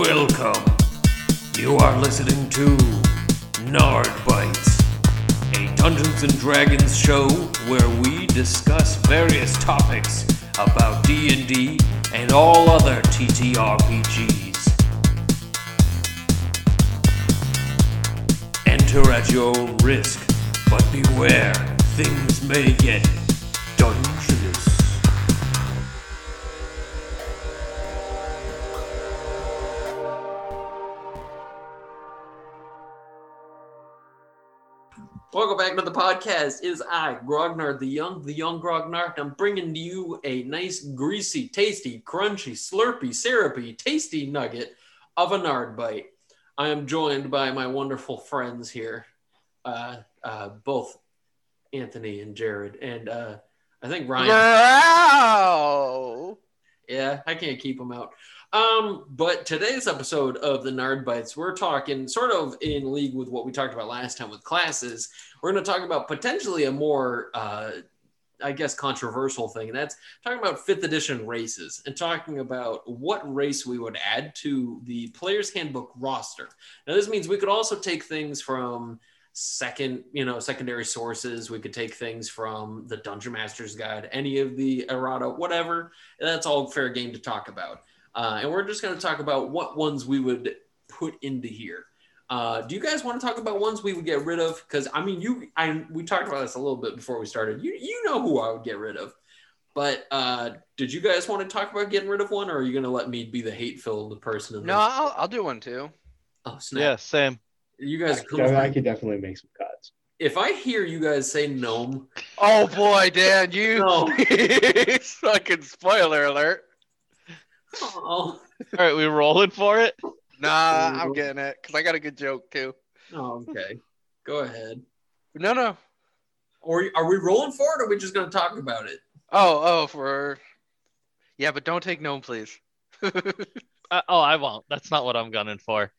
Welcome. You are listening to Nard Bites, a Dungeons and Dragons show where we discuss various topics about D&D and all other TTRPGs. Enter at your own risk, but beware, things may get Welcome back to the podcast. It is I, Grognard the Young, the Young Grognard. I'm bringing to you a nice, greasy, tasty, crunchy, slurpy, syrupy, tasty nugget of a nard bite. I am joined by my wonderful friends here, uh, uh, both Anthony and Jared, and uh, I think Ryan. Wow. Yeah, I can't keep them out. Um, but today's episode of the Nard Bites, we're talking sort of in league with what we talked about last time with classes. We're going to talk about potentially a more, uh, I guess, controversial thing, and that's talking about fifth edition races and talking about what race we would add to the player's handbook roster. Now, this means we could also take things from second you know secondary sources we could take things from the dungeon master's guide any of the errata whatever that's all fair game to talk about uh, and we're just going to talk about what ones we would put into here uh, do you guys want to talk about ones we would get rid of because i mean you I, we talked about this a little bit before we started you, you know who i would get rid of but uh, did you guys want to talk about getting rid of one or are you going to let me be the hate-filled person in No, this? I'll, I'll do one too. oh snap Yeah, same. you guys I, I could definitely make some cuts. if i hear you guys say gnome Oh boy, Dan, you No. fucking spoiler alert. Oh, All right, we rolling for it. Nah, I'm getting it because I got a good joke too. oh okay go ahead No, no. Or are we rolling for it or are we just going to talk about it? Oh, oh, for yeah, but don't take gnome, please. Uh, oh, I won't. That's not what I'm gunning for.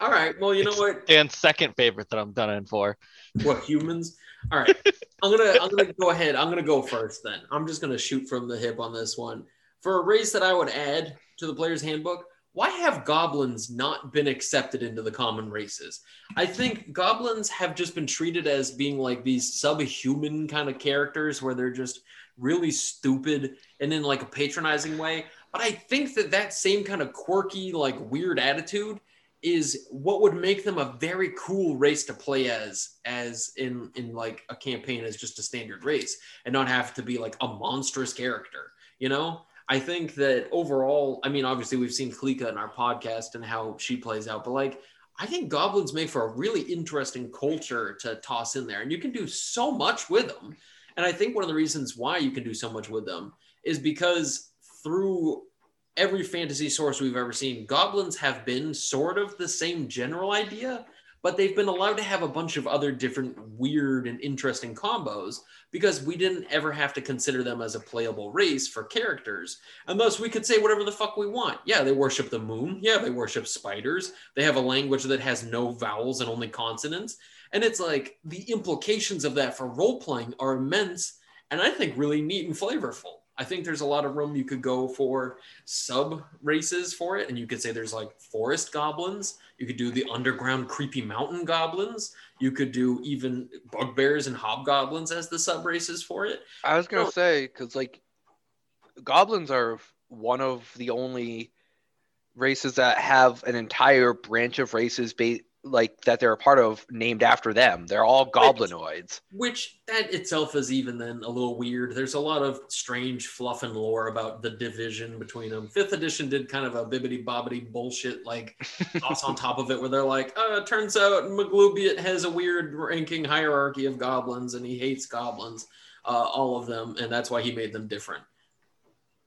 All right. Well, you know what? Dan's second favorite that I'm gunning for. What humans? All right. I'm going to I'm going to go ahead. I'm going to go first then. I'm just going to shoot from the hip on this one. For a race that I would add to the player's handbook, why have goblins not been accepted into the common races? I think goblins have just been treated as being like these subhuman kind of characters where they're just really stupid and in like a patronizing way. But I think that that same kind of quirky, like weird attitude is what would make them a very cool race to play as, as in in like a campaign as just a standard race, and not have to be like a monstrous character. You know, I think that overall, I mean, obviously we've seen Klika in our podcast and how she plays out, but like I think goblins make for a really interesting culture to toss in there, and you can do so much with them. And I think one of the reasons why you can do so much with them is because through every fantasy source we've ever seen, goblins have been sort of the same general idea, but they've been allowed to have a bunch of other different weird and interesting combos because we didn't ever have to consider them as a playable race for characters. And thus we could say whatever the fuck we want. Yeah, they worship the moon. Yeah, they worship spiders. They have a language that has no vowels and only consonants. And it's like the implications of that for role playing are immense and I think really neat and flavorful. I think there's a lot of room you could go for sub races for it, and you could say there's like forest goblins. You could do the underground creepy mountain goblins. You could do even bugbears and hobgoblins as the sub races for it. I was gonna No. say because like goblins are one of the only races that have an entire branch of races ba- like that they're a part of named after them. They're all goblinoids. Which that itself is even then a little weird. There's a lot of strange fluff and lore about the division between them. Fifth edition did kind of a bibbity bobbity bullshit like toss on top of it where they're like, uh, it turns out Maglubiyet has a weird ranking hierarchy of goblins and he hates goblins, uh, all of them, and that's why he made them different.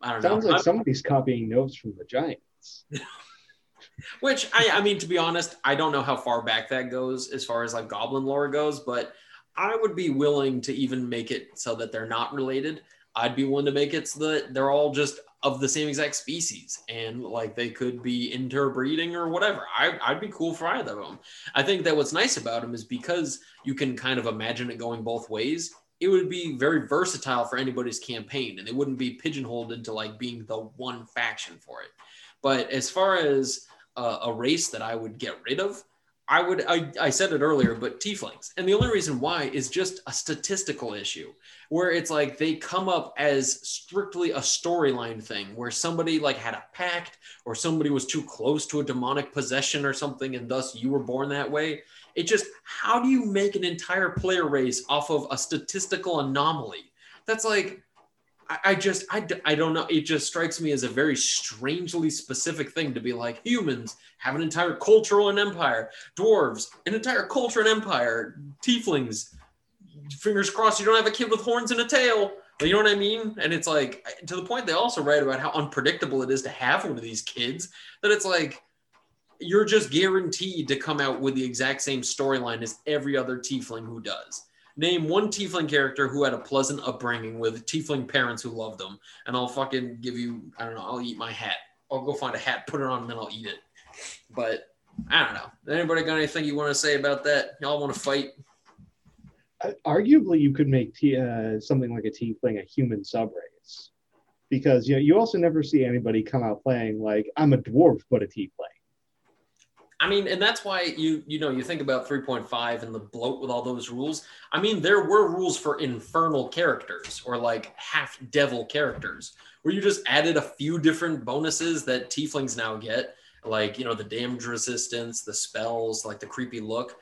I don't know. Sounds know. like somebody's copying notes from the Giants. Which I, I mean, to be honest, I don't know how far back that goes as far as like goblin lore goes, but I would be willing to even make it so that they're not related. I'd be willing to make it so that they're all just of the same exact species and like they could be interbreeding or whatever. I, I'd be cool for either of them. I think that what's nice about them is because you can kind of imagine it going both ways. It would be very versatile for anybody's campaign, and they wouldn't be pigeonholed into like being the one faction for it. But as far as a, a race that I would get rid of, I would I, I said it earlier, but tieflings. And the only reason why is just a statistical issue where it's like they come up as strictly a storyline thing where somebody like had a pact or somebody was too close to a demonic possession or something and thus you were born that way. It just how do you make an entire player race off of a statistical anomaly? That's like I, I just I, I don't know. It just strikes me as a very strangely specific thing to be like humans have an entire cultural and empire, dwarves an entire culture and empire, tieflings. Fingers crossed you don't have a kid with horns and a tail. You know what I mean? And it's like to the point they also write about how unpredictable it is to have one of these kids. That it's like you're just guaranteed to come out with the exact same storyline as every other tiefling who does. Name one tiefling character who had a pleasant upbringing with tiefling parents who loved them, and I'll fucking give you. I don't know. I'll eat my hat. I'll go find a hat, put it on, and then I'll eat it. But I don't know. Anybody got anything you want to say about that? Y'all want to fight? Uh, Arguably, you could make t- uh, something like a tiefling a human subrace, because you know you also never see anybody come out playing like I'm a dwarf but a tiefling. I mean, and that's why you you know you think about 3.5 and the bloat with all those rules. I mean, there were rules for infernal characters or like half devil characters where you just added a few different bonuses that tieflings now get, like you know the damage resistance, the spells, like the creepy look,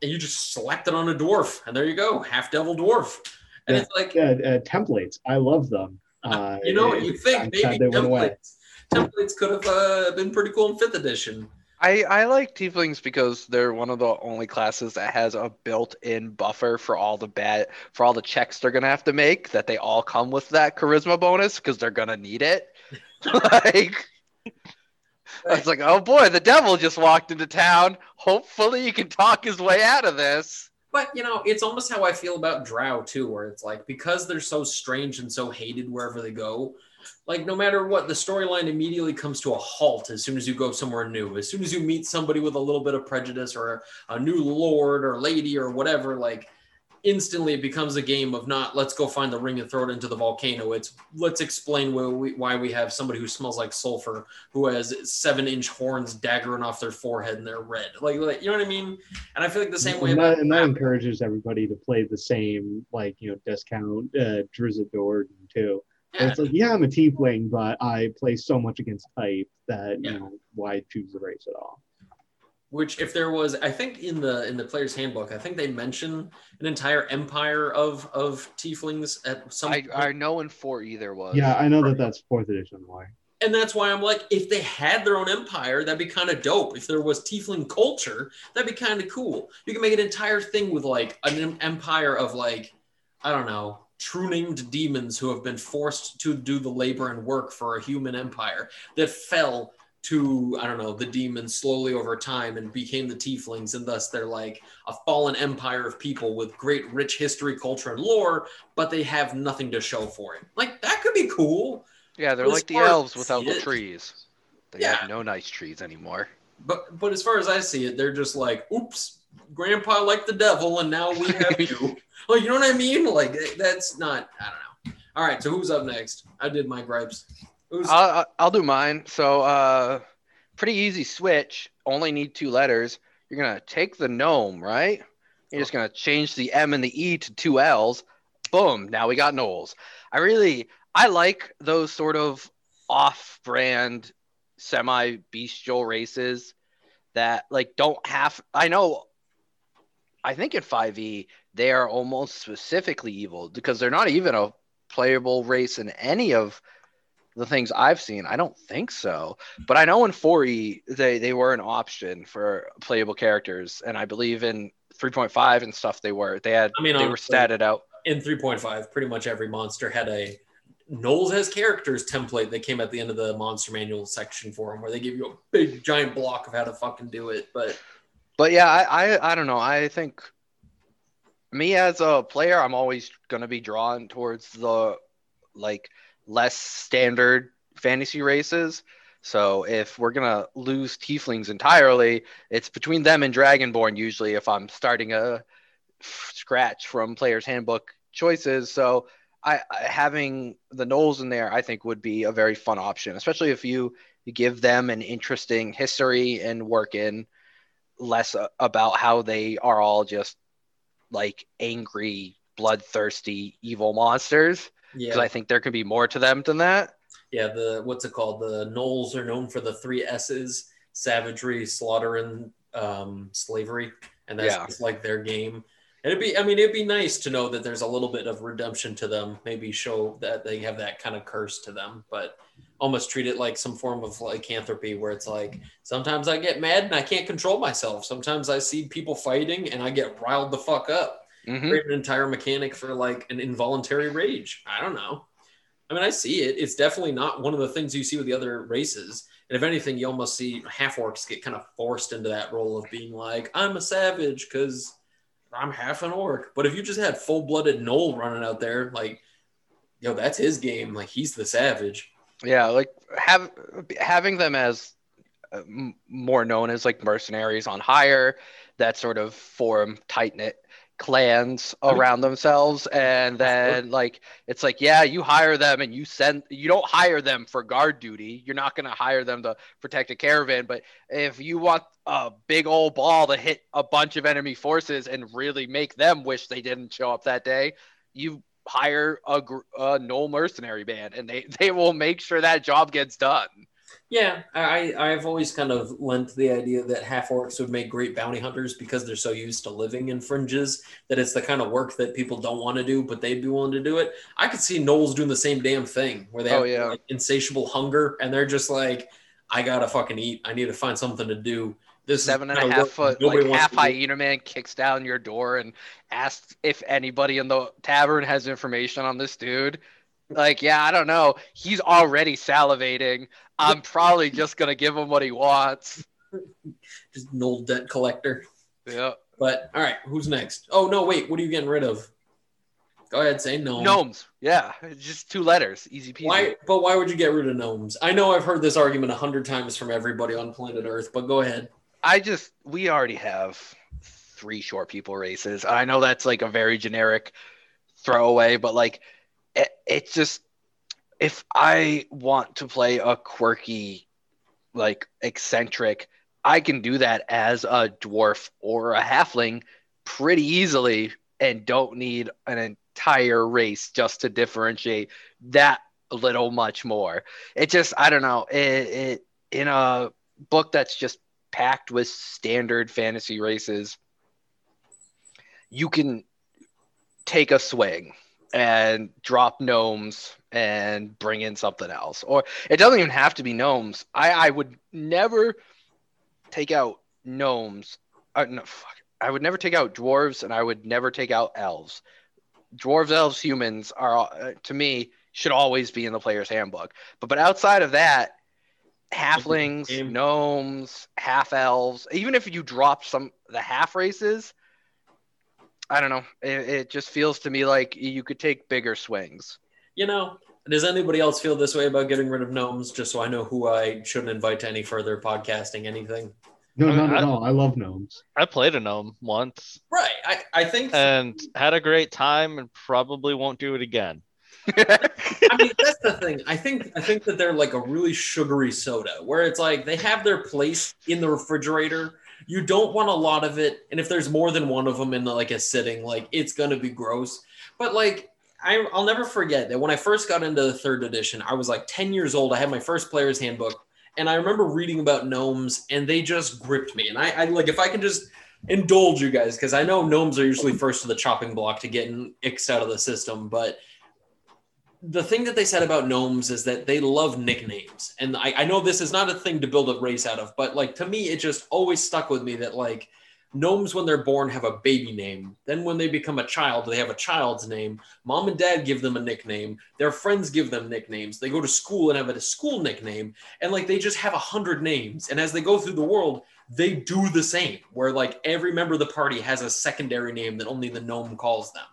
and you just select it on a dwarf, and there you go, half devil dwarf. And Yeah. it's like Uh, uh, templates, I love them. Uh, you know, what you think maybe they went away. templates templates could have uh, been pretty cool in fifth edition. I, I like tieflings because they're one of the only classes that has a built-in buffer for all the bad for all the checks they're gonna have to make that they all come with that charisma bonus because they're gonna need it. like it's like, oh boy, the devil just walked into town. Hopefully he can talk his way out of this. But you know, it's almost how I feel about Drow too, where it's like because they're so strange and so hated wherever they go, like no matter what, the storyline immediately comes to a halt as soon as you go somewhere new. As soon as you meet somebody with a little bit of prejudice or a new lord or lady or whatever, like instantly it becomes a game of not let's go find the ring and throw it into the volcano. It's let's explain why we, why we have somebody who smells like sulfur, who has seven inch horns daggering off their forehead and they're red. Like, like you know what I mean? And I feel like the same way and that, and that encourages everybody to play the same like you know discount uh, Drizzt too. And Yeah. It's like yeah, I'm a tiefling, but I play so much against type that Yeah. you know why choose the race at all. which if there was i think in the in the player's handbook i think they mention an entire empire of of tieflings at some I, point. I know in four either was. Yeah, I know that that's fourth edition why. and that's why i'm like if they had their own empire that'd be kind of dope if there was tiefling culture that'd be kind of cool you can make an entire thing with like an empire of like i don't know true named demons who have been forced to do the labor and work for a human empire that fell to I don't know the demons slowly over time and became the tieflings and thus they're like a fallen empire of people with great rich history culture and lore but they have nothing to show for it like that could be cool Yeah, they're like the elves without see the it- trees. They Yeah. have no nice trees anymore. but but as far as I see it they're just like oops grandpa like the devil and now we have you like you know what I mean like that's not I don't know all right so who's up next I did my gripes who's I'll, I'll- I'll do mine. So, uh, pretty easy switch. Only need two letters. You're gonna take the gnome, right? You're just gonna change the M and the E to two L's. Boom. Now we got Gnolls. I really, I like those sort of off-brand, semi-bestial races that like don't have. I know. I think in 5e they are almost specifically evil because they're not even a playable race in any of the things I've seen. I don't think so, but I know in 4e they they were an option for playable characters, and I believe in 3.5 and stuff they were. They had I mean, they were honestly- statted out. in 3.5 pretty much every monster had a Gnolls has characters template that came at the end of the monster manual section for them where they give you a big giant block of how to fucking do it but But yeah, I, I I don't know. I think me as a player, I'm always gonna be drawn towards the like less standard fantasy races. So if we're gonna lose tieflings entirely, it's between them and Dragonborn usually if I'm starting a scratch from player's handbook choices. So I, I having the Gnolls in there, I think would be a very fun option, especially if you give them an interesting history and work in less about how they are all just like angry, bloodthirsty, evil monsters. Because Yeah, I think there could be more to them than that. yeah. The what's it called? The Gnolls are known for the three S's: savagery, slaughter, and um, slavery, and that's Yeah. like their game. And it'd be, I mean, it'd be nice to know that there's a little bit of redemption to them. Maybe show that they have that kind of curse to them, but almost treat it like some form of lycanthropy, where it's like sometimes I get mad and I can't control myself. Sometimes I see people fighting and I get riled the fuck up. Mhm. create an entire mechanic for like an involuntary rage. I don't know. I mean, I see it. It's definitely not one of the things you see with the other races. And if anything, you almost see half orcs get kind of forced into that role of being like, I'm a savage because I'm half an orc. But if you just had full blooded Gnoll running out there, like, yo, that's his game. Like, he's the savage. Yeah, like have having them as uh, m- more known as like mercenaries on hire that sort of form tight knit clans around themselves, and then like it's like yeah, you hire them and you send you don't hire them for guard duty. You're not gonna hire them to protect a caravan, but if you want a big old ball to hit a bunch of enemy forces and really make them wish they didn't show up that day, you hire a, a Gnoll mercenary band and they, they will make sure that job gets done. Yeah, I, I've always kind of lent the idea that half orcs would make great bounty hunters because they're so used to living in fringes that it's the kind of work that people don't want to do, but they'd be willing to do it. I could see Gnolls doing the same damn thing where they oh, have Oh, yeah. like, insatiable hunger and they're just like, I gotta fucking eat. I need to find something to do. This is Seven and a half foot, like half hyena man kicks down your door and asks if anybody in the tavern has information on this dude. Like, yeah, I don't know. He's already salivating. I'm probably just gonna give him what he wants. Just an old debt collector. Yeah. But all right, who's next? Oh no, wait, what are you getting rid of? Go ahead, say no. Gnomes. Yeah. Just two letters. Easy peasy. Why? But why would you get rid of gnomes? I know I've heard this argument a hundred times from everybody on planet Earth, but go ahead. I just we already have three short people races. I know that's like a very generic throwaway, but like it, it's just if I want to play a quirky, like eccentric, I can do that as a dwarf or a halfling pretty easily and don't need an entire race just to differentiate that little much more. It just I don't know. It, it in a book that's just packed with standard fantasy races, you can take a swing and drop gnomes and bring in something else. Or it doesn't even have to be gnomes. I, I would never take out gnomes. Uh, no, fuck. I would never take out dwarves and I would never take out elves. Dwarves, elves, humans are, uh, to me, should always be in the player's handbook. But, but outside of that, halflings, gnomes, half elves, even if you drop some the half races, I don't know. It, it just feels to me like you could take bigger swings. You know, does anybody else feel this way about getting rid of gnomes? Just so I know who I shouldn't invite to any further podcasting, anything. No, I mean, not at I- all. I love gnomes. I played a gnome once Right. I, I think. and had a great time and probably won't do it again. I mean, that's the thing. I think I think that they're like a really sugary soda, where it's like they have their place in the refrigerator. You don't want a lot of it, and if there's more than one of them in like a sitting, like it's gonna be gross. But like, I, I'll never forget that when I first got into the third edition, I was like 10 years old. I had my first player's handbook, and I remember reading about gnomes, and they just gripped me. And I, I like if I can just indulge you guys, because I know gnomes are usually oh. first to the chopping block to getting ixed out of the system, but the thing that they said about gnomes is that they love nicknames. And I, I know this is not a thing to build a race out of, but like to me, it just always stuck with me that like gnomes, when they're born, have a baby name. Then when they become a child, they have a child's name. Mom and dad give them a nickname. Their friends give them nicknames. They go to school and have a school nickname. And like they just have a hundred names. And as they go through the world, they do the same, where like every member of the party has a secondary name that only the gnome calls them.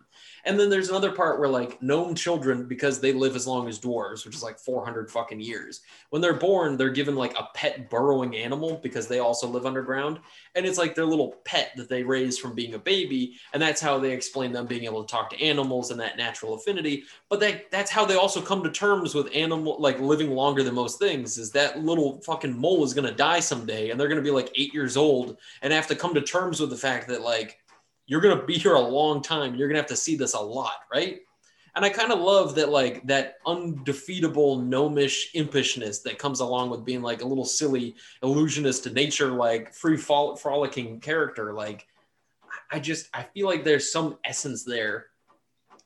And then there's another part where like gnome children, because they live as long as dwarves, which is like 400 fucking years. When they're born, they're given like a pet burrowing animal because they also live underground, and it's like their little pet that they raise from being a baby, and that's how they explain them being able to talk to animals and that natural affinity. But that that's how they also come to terms with animal like living longer than most things. Is that little fucking mole is gonna die someday, and they're gonna be like eight years old and have to come to terms with the fact that like you're gonna be here a long time. You're gonna have to see this a lot, right? And I kind of love that like that undefeatable gnomish impishness that comes along with being like a little silly illusionist to nature, like free frolicking character. Like I just I feel like there's some essence there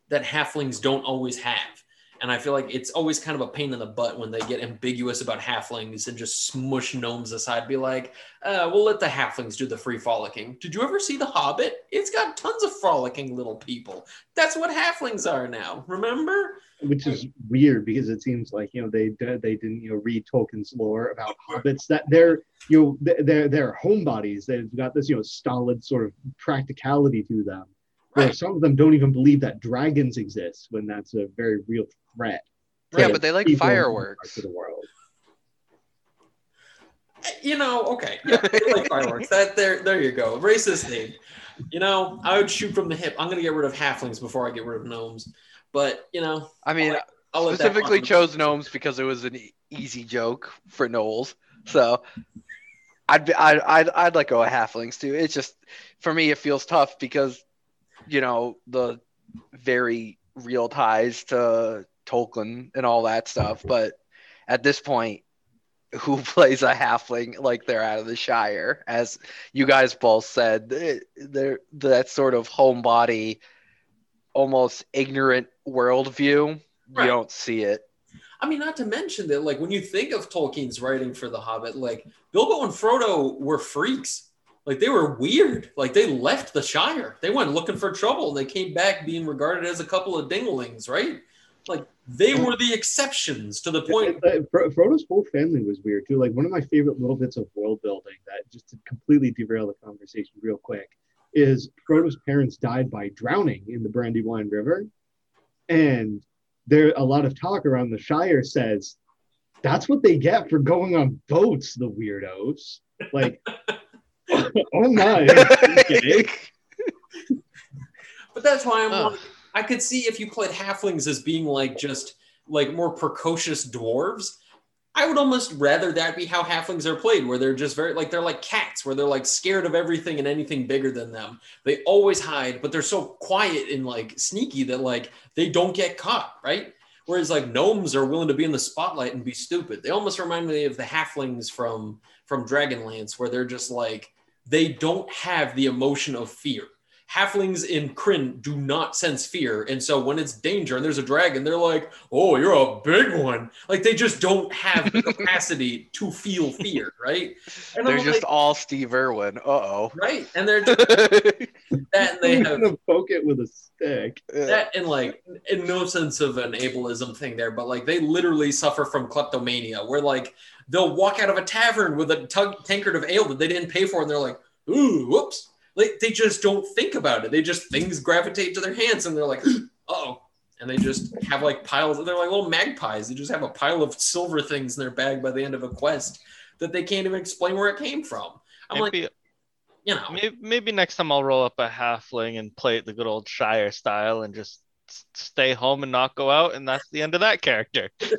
that halflings don't always have. And I feel like it's always kind of a pain in the butt when they get ambiguous about halflings and just smush gnomes aside, be like, uh, we'll let the halflings do the free frolicking. Did you ever see The Hobbit? It's got tons of frolicking little people. That's what halflings are now. Remember? which is weird because it seems like you know they they didn't you know read Tolkien's lore about hobbits that they're you know they're they're homebodies they've got this you know stolid sort of practicality to them where some of them don't even believe that dragons exist when that's a very real threat Yeah, but they like people in other fireworks. parts the world eh, You know, okay. Yeah, they like fireworks. That there, there you go. Racist name. You know, I would shoot from the hip. I'm gonna get rid of halflings before I get rid of gnomes. But you know, I mean, I'll let that specifically chose gnomes because it was an easy joke for Gnolls. So I'd be, I'd, I'd I'd let go of halflings too. It's just for me it feels tough because you know the very real ties to Tolkien and all that stuff. Mm-hmm. But at this point, who plays a halfling like they're out of the Shire? As you guys both said, eh, they're that sort of homebody, almost ignorant worldview. Right. You don't see it. I mean, not to mention that, like, when you think of Tolkien's writing for The Hobbit, like Bilbo and Frodo were freaks. Like they were weird. Like they left the Shire. They went looking for trouble they came back being regarded as a couple of dinglings, right? Like they were the exceptions to the point. Uh, Fro- Frodo's whole family was weird too. Like one of my favorite little bits of world building that just to completely derail the conversation real quick is Frodo's parents died by drowning in the Brandywine River, and there a lot of talk around the Shire says that's what they get for going on boats. The weirdos, like, oh my, okay. But that's why I'm Ugh. like, I could see if you played halflings as being like just like more precocious dwarves. I would almost rather that be how halflings are played, where they're just very like they're like cats, where they're like scared of everything and anything bigger than them. They always hide, but they're so quiet and like sneaky that like they don't get caught, right? Whereas like gnomes are willing to be in the spotlight and be stupid. They almost remind me of the halflings from from Dragonlance, where they're just like they don't have the emotion of fear. Halflings in Krynn do not sense fear, and so when it's danger and there's a dragon, they're like, "Oh, you're a big one!" Like they just don't have the capacity to feel fear, right? And They're I'm just like, all Steve Irwin. Uh oh. right, and they're just that, and they have gonna poke it with a stick. that and like in no sense of an ableism thing there, but like they literally suffer from kleptomania, where like they'll walk out of a tavern with a tug- tankard of ale that they didn't pay for, and they're like, "Ooh, whoops!" Like they just don't think about it. They just things gravitate to their hands, and they're like, "Oh," and they just have like piles. They're like little magpies. They just have a pile of silver things in their bag by the end of a quest that they can't even explain where it came from. I'm like, Maybe, you know, maybe, maybe next time I'll roll up a halfling and play it the good old Shire style and just stay home and not go out, and that's the end of that character. and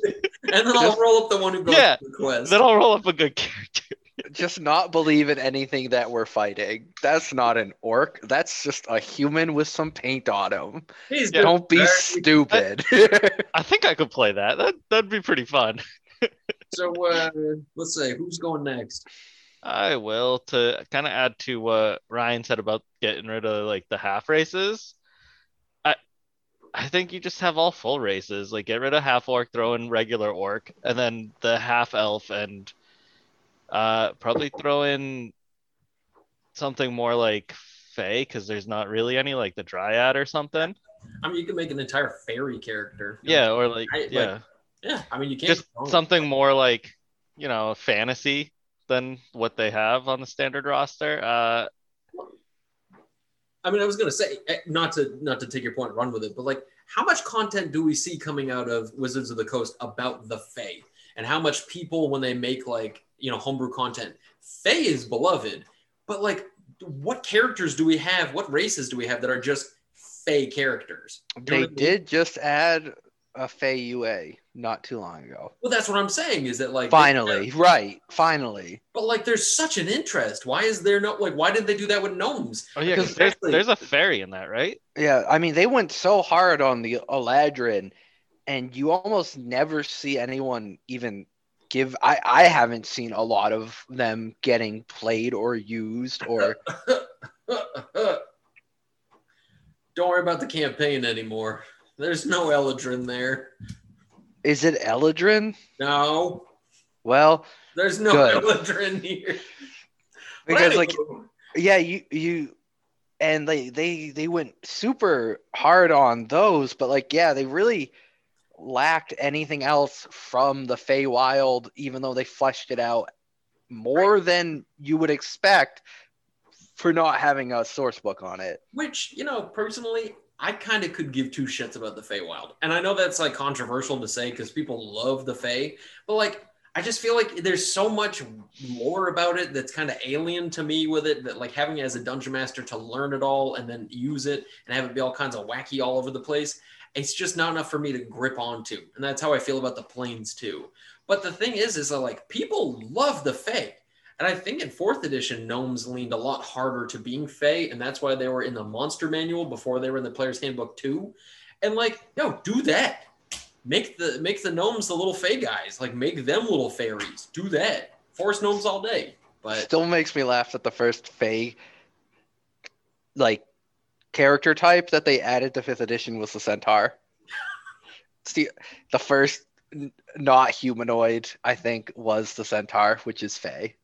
then I'll roll up the one who goes Yeah. to the quest. Then I'll roll up a good character. Just not believe in anything that we're fighting. That's not an orc. That's just a human with some paint on him. He's Don't be Very- stupid. I think I could play that. That that'd be pretty fun. So uh, let's say who's going next? I will to kind of add to what Ryan said about getting rid of like the half races. I I think you just have all full races. Like get rid of half orc, throw in regular orc, and then the half elf, and uh probably throw in something more like Fey because there's not really any like the Dryad or something. I mean, you can make an entire fairy character. Yeah, or like I- like, yeah, yeah. I mean, you can't just something more like you know fantasy than what they have on the standard roster. Uh, I mean, I was gonna say eh, not to not to take your point and run with it, but like, how much content do we see coming out of Wizards of the Coast about the Fae, and how much people when they make like you know homebrew content, Fae is beloved, but like, what characters do we have? What races do we have that are just Fae characters? You know They I mean? did just add a Fey UA not too long ago. Well, that's what I'm saying. Is that like they- Finally, right? Finally. But like, there's such an interest. Why is there no like? Why did they do that with gnomes? Oh yeah Because there's, there's a fairy in that, right? Yeah, I mean they went so hard on the Eladrin, and you almost never see anyone even give. I I haven't seen a lot of them getting played or used or. Don't worry about the campaign anymore. There's no Eladrin there. Is it Eladrin? No, Well, there's no Good. Eladrin here. Because like yeah, you you and they they they went super hard on those, but like yeah, they really lacked anything else from the Feywild, even though they fleshed it out more than you would expect for not having a source book on it. which you know, personally, I kind of could give two shits about the Feywild, and I know that's like controversial to say because people love the Fey, but like. I just feel like there's so much lore about it that's kind of alien to me with it that like having it as a dungeon master to learn it all and then use it and have it be all kinds of wacky all over the place it's just not enough for me to grip onto. And that's how i feel about the planes too. But the thing is is that like people love the Fae. and i think in fourth edition gnomes leaned a lot harder to being Fae, and that's why they were in the monster manual before they were in the player's handbook too. And like no do that. Make the make the gnomes the little Fae guys. Like make them little fairies. Do that. Force gnomes all day. But Still makes me laugh that the first Fey like character type that they added to fifth edition was the centaur. it's the the first n- not humanoid, I think, was the centaur, which is Fey,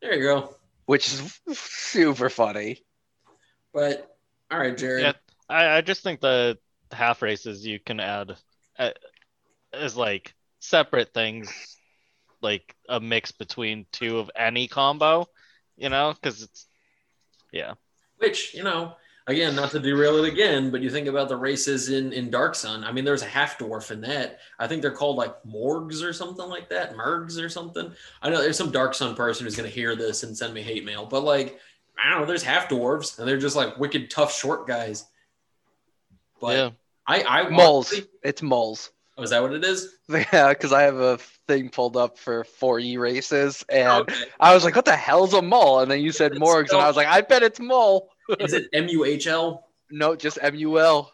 there you go which is super funny. but all right jared Yeah. I, I just think the half races you can add uh, as like separate things, like a mix between two of any combo, you know, because it's yeah. Which, you know, again, not to derail it again, but you think about the races in in Dark Sun. I mean, there's a half dwarf in that. I think they're called like Morgs or something like that, Mergs or something. I know there's some Dark Sun person who's gonna hear this and send me hate mail, but like, I don't know, there's half dwarves and they're just like wicked tough short guys. But yeah. I, I Moles. It's moles. Oh, is that what it is? Yeah, because I have a thing pulled up for 4E races, and Okay. I was like, "What the hell's a mole?" And then you said Morgs, and I was like, "I bet it's mole." Is it M U H L? No, just MUL.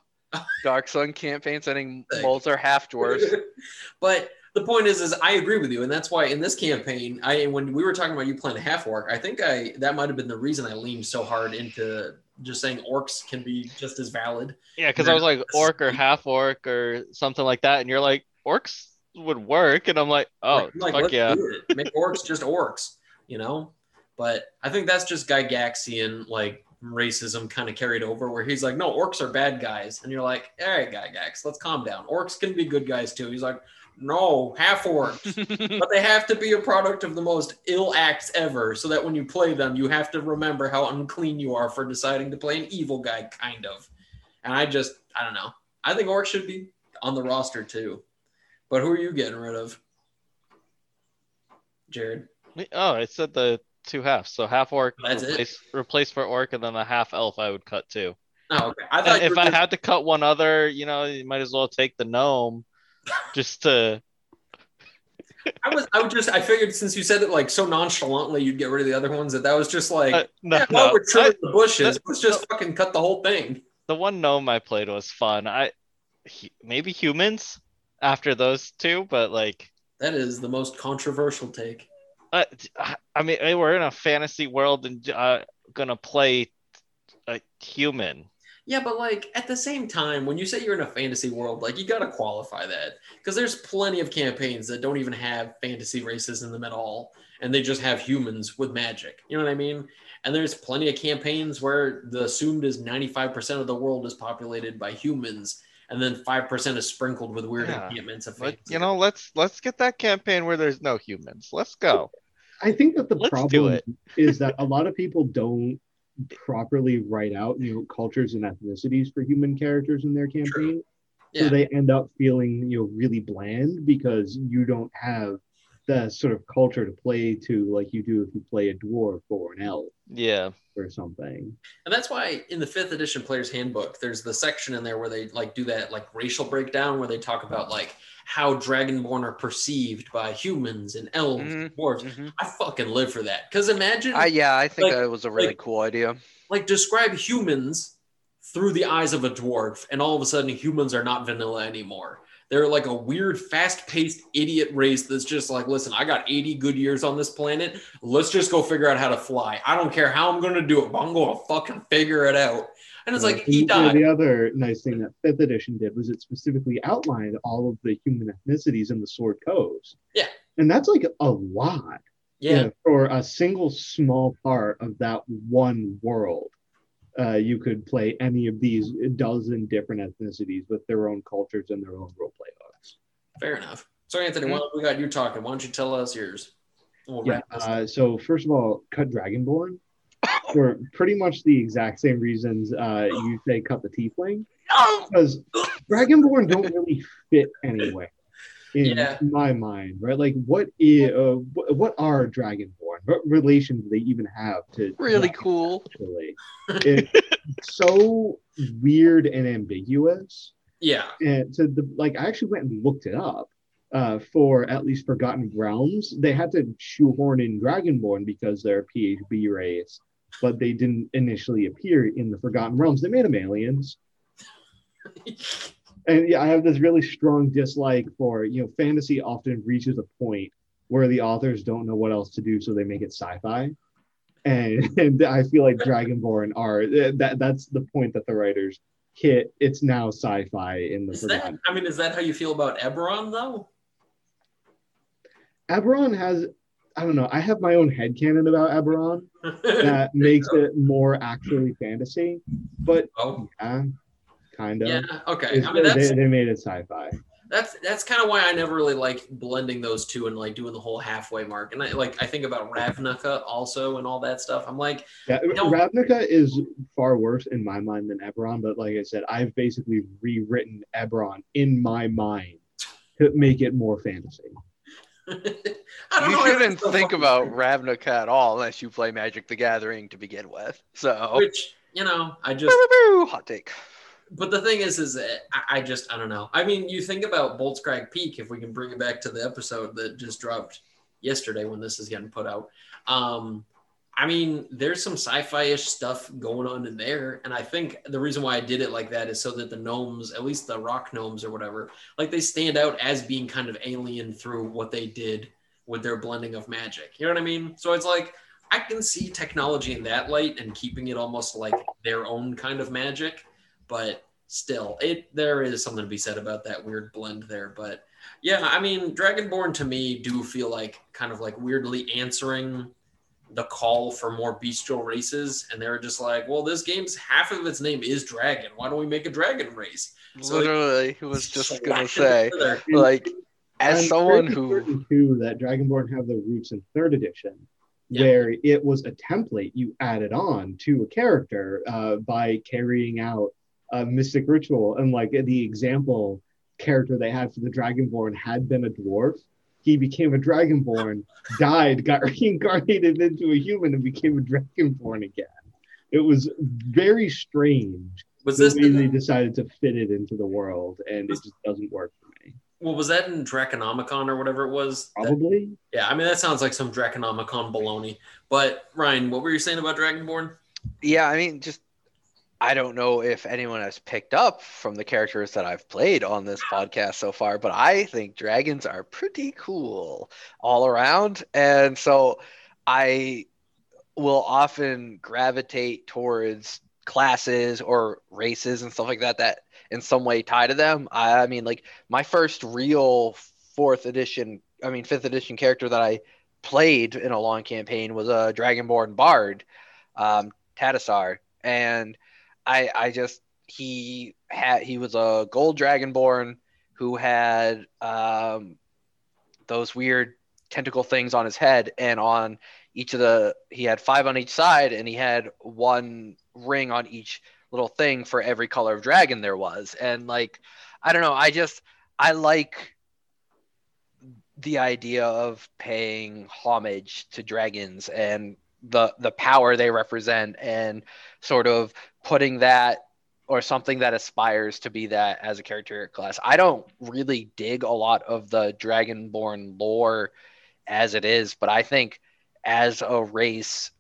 Dark Sun campaign sending Thanks. moles are half dwarfs. but the point is, is I agree with you, and that's why in this campaign, I when we were talking about you playing a half orc, I think I that might have been the reason I leaned so hard into just saying orcs can be just as valid. Yeah, because I was like orc or half orc or something like that, and you're like orcs would work, and I'm like, oh like, fuck yeah, make orcs just orcs, you know. But I think that's just Gygaxian like racism kind of carried over, where he's like, no, orcs are bad guys, and you're like, all right, Gygax, let's calm down. Orcs can be good guys too. He's like, no, half orcs. but they have to be a product of the most ill acts ever so that when you play them you have to remember how unclean you are for deciding to play an evil guy kind of and i just i don't know i think orcs should be on the roster too but who are you getting rid of jared oh, I said the two halves, so half orc That's it? replace, replace for orc, and then the half elf I would cut too. oh okay i thought if I just- had to cut one other, you know, you might as well take the gnome, just to I was i would just i figured since you said it like so nonchalantly you'd get rid of the other ones that that was just like uh, no, yeah, no. we're trimming the bushes that- let's just fucking cut the whole thing the one gnome I played was fun. I hu- maybe humans after those two, but like that is the most controversial take Uh, I, uh, I mean, we're in a fantasy world and uh, gonna play a human. Yeah, but like at the same time, when you say you're in a fantasy world, like you got to qualify that because there's plenty of campaigns that don't even have fantasy races in them at all, and they just have humans with magic. You know what I mean? And there's plenty of campaigns where the assumed is 95% of the world is populated by humans, and then 5% is sprinkled with weird Yeah, encampments of But you know, let's let's get that campaign where there's no humans. Let's go. I think that the Let's problem it. is that a lot of people don't properly write out you know cultures and ethnicities for human characters in their campaign. So Yeah. they end up feeling you know really bland because you don't have the sort of culture to play to like you do if you play a dwarf or an elf Yeah. or something. And that's why in the fifth edition player's handbook, there's the section in there where they like do that like racial breakdown where they talk about like how Dragonborn are perceived by humans and elves and Mhm, dwarves. Mhm. I fucking live for that. Because imagine I yeah, I think Like- that was a really like- cool idea. like describe humans through the eyes of a dwarf, and all of a sudden humans are not vanilla anymore. They're like a weird, fast-paced idiot race that's just like, listen, I got 80 good years on this planet. Let's just go figure out how to fly. I don't care how I'm gonna do it, but I'm gonna fucking figure it out. And it's like and, he died. the other nice thing that fifth edition did was it specifically outlined all of the human ethnicities in the Sword Coast. Yeah. And that's like a lot. Yeah. for a single small part of that one world. Uh, you could play any of these dozen different ethnicities with their own cultures and their own roleplay hooks. fair enough. So Anthony, while we got you talking, why don't you tell us yours? We'll Yeah. wrap this up. Uh, so first of all, cut Dragonborn for pretty much the exact same reasons uh, you say cut the Tiefling, because Dragonborn don't really fit anyway in Yeah. my mind, right? Like, what is uh, what, are Dragonborn? What relation do they even have to Really cool. Actually, it's so weird and ambiguous. yeah. And to the like, I actually went and looked it up. Uh, for at least Forgotten Realms, they had to shoehorn in Dragonborn because they're a PHB race, but they didn't initially appear in the Forgotten Realms. They made them aliens. And yeah, I have this really strong dislike for, you know, fantasy often reaches a point where the authors don't know what else to do, so they make it sci-fi. And, and I feel like Dragonborn are eh, that that's the point that the writers hit. It's now sci-fi in the Is that. I mean, is that how you feel about Eberron though? Eberron has I don't know, I have my own headcanon about Eberron that makes it more actually fantasy. But oh, yeah, kind of. yeah. Okay. I mean, that's they, they made it sci-fi. that's that's kind of why I never really like blending those two and like doing the whole halfway mark. And I like I think about Ravnica also and all that stuff. I'm like, Yeah, Ravnica is far worse in my mind than Eberron, but like I said, I've basically rewritten Eberron in my mind to make it more fantasy. I don't You shouldn't think about. Ravnica at all unless you play Magic the Gathering to begin with. So, which you know, I just. Hot take. But the thing is, is I, I just I don't know. I mean, you think about Boltzcrag Peak if we can bring it back to the episode that just dropped yesterday when this is getting put out. Um, I mean, there's some sci-fi-ish stuff going on in there, and I think the reason why I did it like that is so that the gnomes, at least the rock gnomes or whatever, like they stand out as being kind of alien through what they did with their blending of magic. You know what I mean? So it's like I can see technology in that light and keeping it almost like their own kind of magic, but still, it there is something to be said about that weird blend there. But yeah, I mean, Dragonborn to me do feel like kind of like weirdly answering the call for more bestial races, and they're just like, well, this game's half of its name is dragon. Why don't we make a dragon race? So- Literally, I was just gonna say, like, as I'm someone who certain, too that Dragonborn have their roots in third edition, Yeah. where it was a template you added on to a character uh, by carrying out a mystic ritual, and like the example character they had for the Dragonborn had been a dwarf. He became a Dragonborn, died, got reincarnated into a human, and became a Dragonborn again. It was very strange Was the this way they decided to fit it into the world, and it just doesn't work for me. well? Was that in Draconomicon or whatever it was? That- Probably. yeah, I mean that sounds like some Draconomicon baloney. But Ryan, what were you saying about Dragonborn? Yeah, I mean, just I don't know if anyone has picked up from the characters that I've played on this podcast so far, but I think dragons are pretty cool all around. And so I will often gravitate towards classes or races and stuff like that that in some way tie to them. I, I mean, like my first real fourth edition, I mean, fifth edition character that I played in a long campaign was a Dragonborn Bard, um, Tadasar. And I, I just, he had, he was a gold Dragonborn who had um, those weird tentacle things on his head and on each of the he had five on each side, and he had one ring on each little thing for every color of dragon there was. And like, I don't know, I just I like the idea of paying homage to dragons and the the power they represent and sort of putting that or something that aspires to be that as a character class. I don't really dig a lot of the Dragonborn lore as it is, but I think as a race,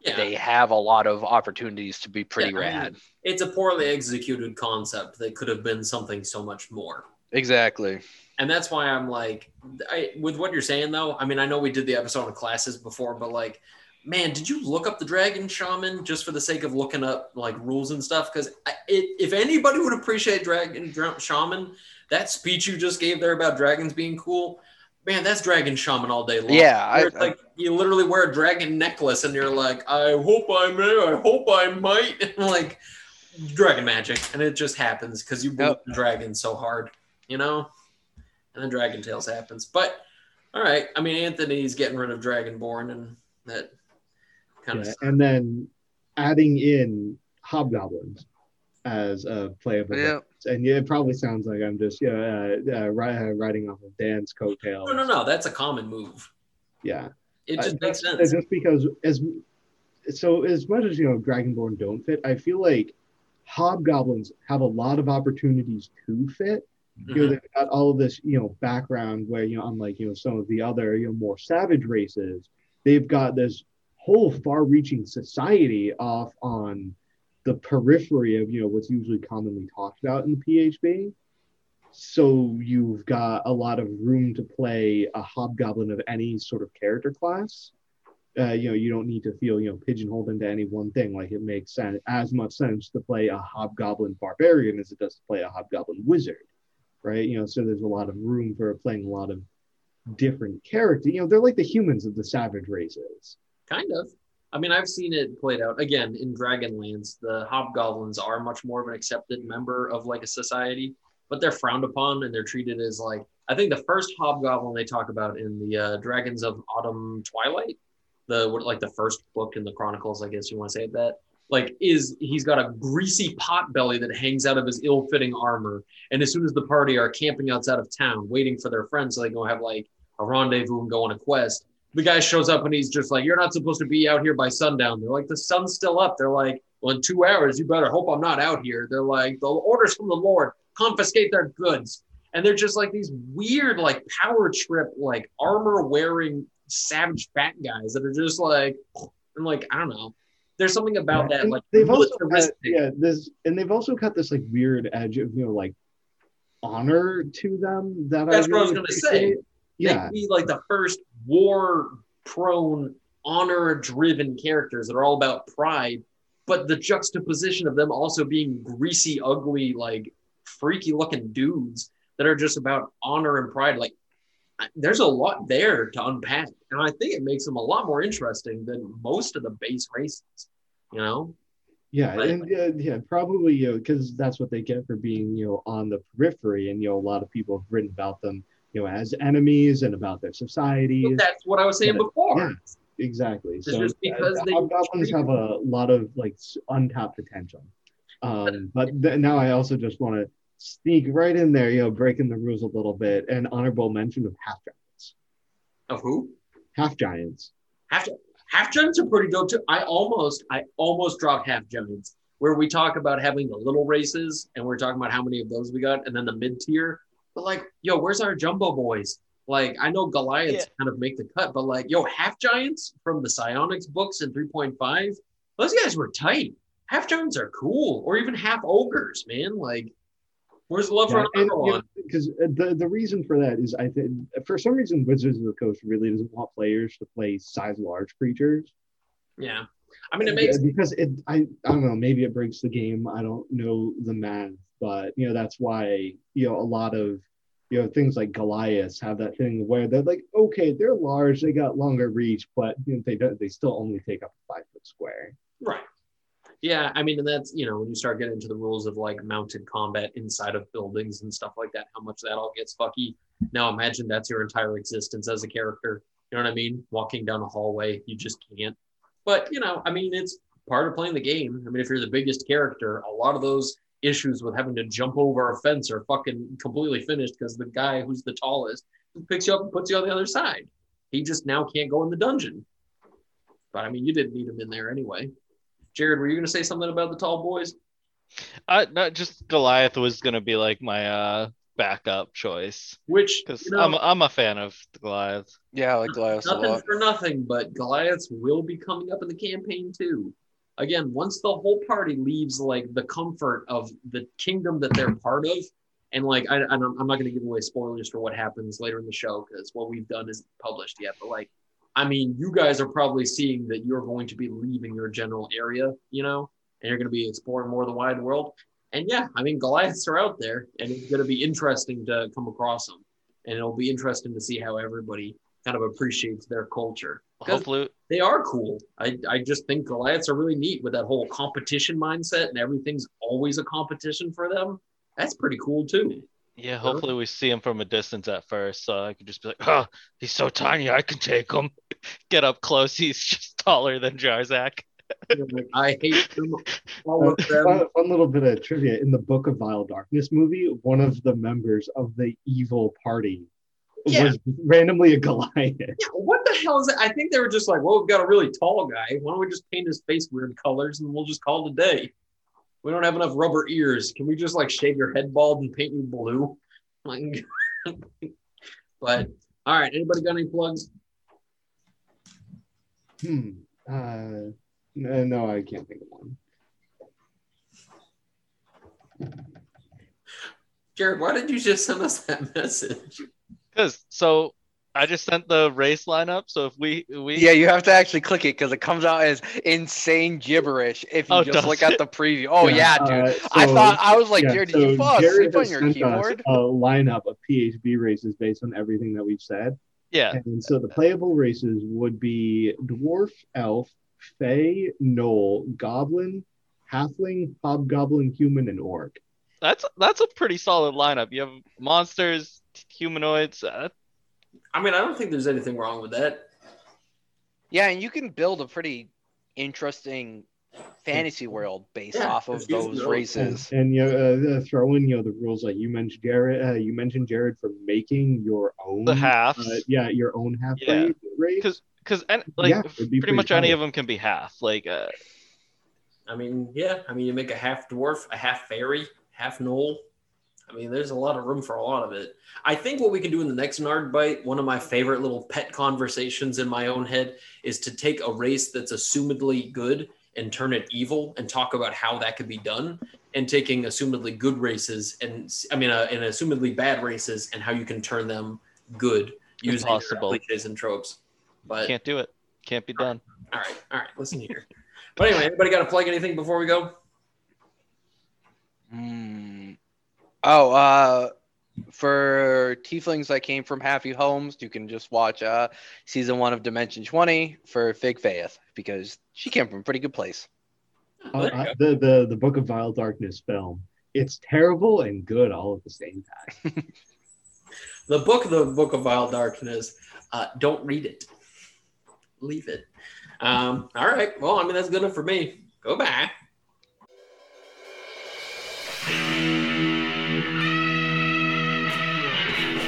Yeah. they have a lot of opportunities to be pretty Yeah, I mean, rad. It's a poorly executed concept that could have been something so much more. Exactly. And that's why I'm like, I, with what you're saying though, I mean, I know we did the episode of classes before, but like, man, did you look up the dragon shaman just for the sake of looking up like rules and stuff? Because if anybody would appreciate dragon dra- shaman, that speech you just gave there about dragons being cool, man, that's dragon shaman all day long. Yeah, I- like you literally wear a dragon necklace and you're like, I hope I may, I hope I might, and like dragon magic, and it just happens because you believe Yep. dragons so hard, you know. And then Dragon Tales happens, but all right. I mean, Anthony's getting rid of Dragonborn, and that kind Yeah, of and then adding in hobgoblins as a playable Yeah. and yeah, it probably sounds like I'm just yeah uh, uh, uh, riding off of Dan's coattail. no, no, no. That's a common move. Yeah, It just Uh, makes that's- sense. Just because as so as much as you know, Dragonborn don't fit. I feel like hobgoblins have a lot of opportunities to fit. You know, Mhm. they've got all of this, you know, background where you know, unlike you know some of the other you know more savage races, they've got this whole far-reaching society off on the periphery of you know what's usually commonly talked about in the PHB. So you've got a lot of room to play a hobgoblin of any sort of character class. Uh, you know, you don't need to feel you know pigeonholed into any one thing. Like it makes sense as much sense to play a hobgoblin barbarian as it does to play a hobgoblin wizard, right? You know, so there's a lot of room for playing a lot of different characters. You know, they're like the humans of the savage races. Kind of. I mean, I've seen it played out again in Dragonlance. The hobgoblins are much more of an accepted member of like a society, but they're frowned upon and they're treated as like I think the first hobgoblin they talk about in the uh, Dragons of Autumn Twilight, the like the first book in the Chronicles, I guess you want to say that. Like, is he's got a greasy pot belly that hangs out of his ill-fitting armor, and as soon as the party are camping outside of town, waiting for their friends so they go have like a rendezvous and go on a quest, the guy shows up and he's just like, "You're not supposed to be out here by sundown." They're like, "The sun's still up." They're like, "Well, in two hours, you better hope I'm not out here." They're like, "The orders from the Lord: confiscate their goods." And they're just like these weird, like power trip, like armor wearing savage fat guys that are just like, I'm like, I don't know. There's something about that, and like they've also got, yeah, this and they've also got this like weird edge of you know like honor to them that That's I what I was gonna say. Appreciate. They Yeah, be like the first war prone, honor driven characters that are all about pride, but the juxtaposition of them also being greasy, ugly, like freaky looking dudes that are just about honor and pride. Like, there's a lot there to unpack. And I think it makes them a lot more interesting than most of the base races, you know? yeah, and yeah, yeah, probably you know because that's what they get for being you know on the periphery, and you know a lot of people have written about them you know as enemies and about their societies. But that's what I was saying Yeah. before. Yeah. Exactly. It's So just because uh, they- hobgoblins have a lot of like untapped potential. Um, but th- now I also just want to sneak right in there, you know, breaking the rules a little bit, and honorable mention of half giants. Of who? Half giants. half half giants are pretty dope too. I almost I almost dropped half giants where we talk about having the little races and we're talking about how many of those we got and then the mid tier. But like, yo, where's our jumbo boys? Like, I know Goliaths Yeah. kind of make the cut, but like, yo, half giants from the Psionics books in 3.5, those guys were tight. Half giants are cool, or even half ogres, man. Like, where's the love for another one? because uh, the the reason for that is I think for some reason Wizards of the Coast really doesn't want players to play size large creatures. Yeah, I mean, it uh, makes because it I, I don't know maybe it breaks the game i don't know the math but you know that's why you know a lot of you know things like goliaths have that thing where they're like okay they're large they got longer reach but you know, they don't they still only take up a five foot square Right. Yeah, I mean, and that's you know when you start getting into the rules of like mounted combat inside of buildings and stuff like that, how much that all gets fucky. Now imagine that's your entire existence as a character. You know what I mean? Walking down a hallway, you just can't. But you know, I mean, it's part of playing the game. I mean, if you're the biggest character, a lot of those issues with having to jump over a fence are fucking completely finished because the guy who's the tallest picks you up and puts you on the other side. He just now can't go in the dungeon. But I mean, you didn't need him in there anyway. Jared, were you going to say something about the tall boys? I not just Goliath was gonna be like my uh backup choice Which because you know, I'm I'm a fan of Goliath. Yeah, I like Goliath a nothing lot. for nothing, but Goliaths will be coming up in the campaign too. Again, once the whole party leaves like the comfort of the kingdom that they're part of, and like I, I'm not going to give away spoilers for what happens later in the show because what we've done isn't published yet. But like, I mean, you guys are probably seeing that you're going to be leaving your general area, you know, and you're going to be exploring more of the wide world. And yeah, I mean, Goliaths are out there, and it's going to be interesting to come across them, and it'll be interesting to see how everybody kind of appreciates their culture. 'Cause Hopefully, they are cool. I, I just think Goliaths are really neat with that whole competition mindset and everything's always a competition for them. That's pretty cool too. yeah. Hopefully, we see him from a distance at first, so I could just be like, "Oh, he's so tiny, I can take him." Get up close, he's just taller than Jarzak. You're I hate them, all of them. fun, fun little bit of trivia in the Book of Vile Darkness movie. One of the members of the evil party Yeah. was randomly a Goliath. Yeah, what the hell is that? I think they were just like, well, we've got a really tall guy. Why don't we just paint his face weird colors and we'll just call it a day? We don't have enough rubber ears. Can we just like shave your head bald and paint you blue? Like, but all right, anybody got any plugs? Hmm. Uh, no, no, I can't think of one. Jared, why did you just send us that message? Because so I just sent the race lineup. So if we we Yeah, you have to actually click it because it comes out as insane gibberish if you Oh, just does look at the preview. Oh yeah, dude. uh, I thought I was like, yeah, Jared, did so you fall Jared asleep on your sent us keyboard? A lineup of PHB races based on everything that we've said. yeah And so the playable races would be dwarf, elf, fey, gnoll, goblin, halfling, hobgoblin, human, and orc. That's that's a pretty solid lineup. You have monsters, humanoids. Uh, I mean, I don't think there's anything wrong with that. Yeah, and you can build a pretty interesting fantasy world based Yeah, off of those to- races. And, and you know, uh, throw in you know the rules like you mentioned Jared. Uh, you mentioned Jared for making your own the halves. Uh, yeah, your own half Yeah. race. Because because like Yeah, be pretty pretty much any of them can be half. Like uh, I mean, yeah. I mean, you make a half dwarf, a half fairy, half gnoll. I mean, there's a lot of room for a lot of it. I think what we can do in the next Nard Bite, one of my favorite little pet conversations in my own head, is to take a race that's assumedly good and turn it evil and talk about how that could be done, and taking assumedly good races and I mean, uh, and assumedly bad races and how you can turn them good using Impossible. cliches and tropes. But can't do it. Can't be done. all right, all right, listen here. But anyway, anybody got to plug anything before we go? Hmm. Oh, uh, for tieflings that came from Happy Homes, you can just watch uh season one of Dimension 20 for Fig Faeth because she came from a pretty good place. Uh, There you uh, the the the Book of Vile Darkness film. It's terrible and good all at the same time. The book, the book of vile darkness. Uh, don't read it. Leave it. Um, all right. Well, I mean that's good enough for me. Go back.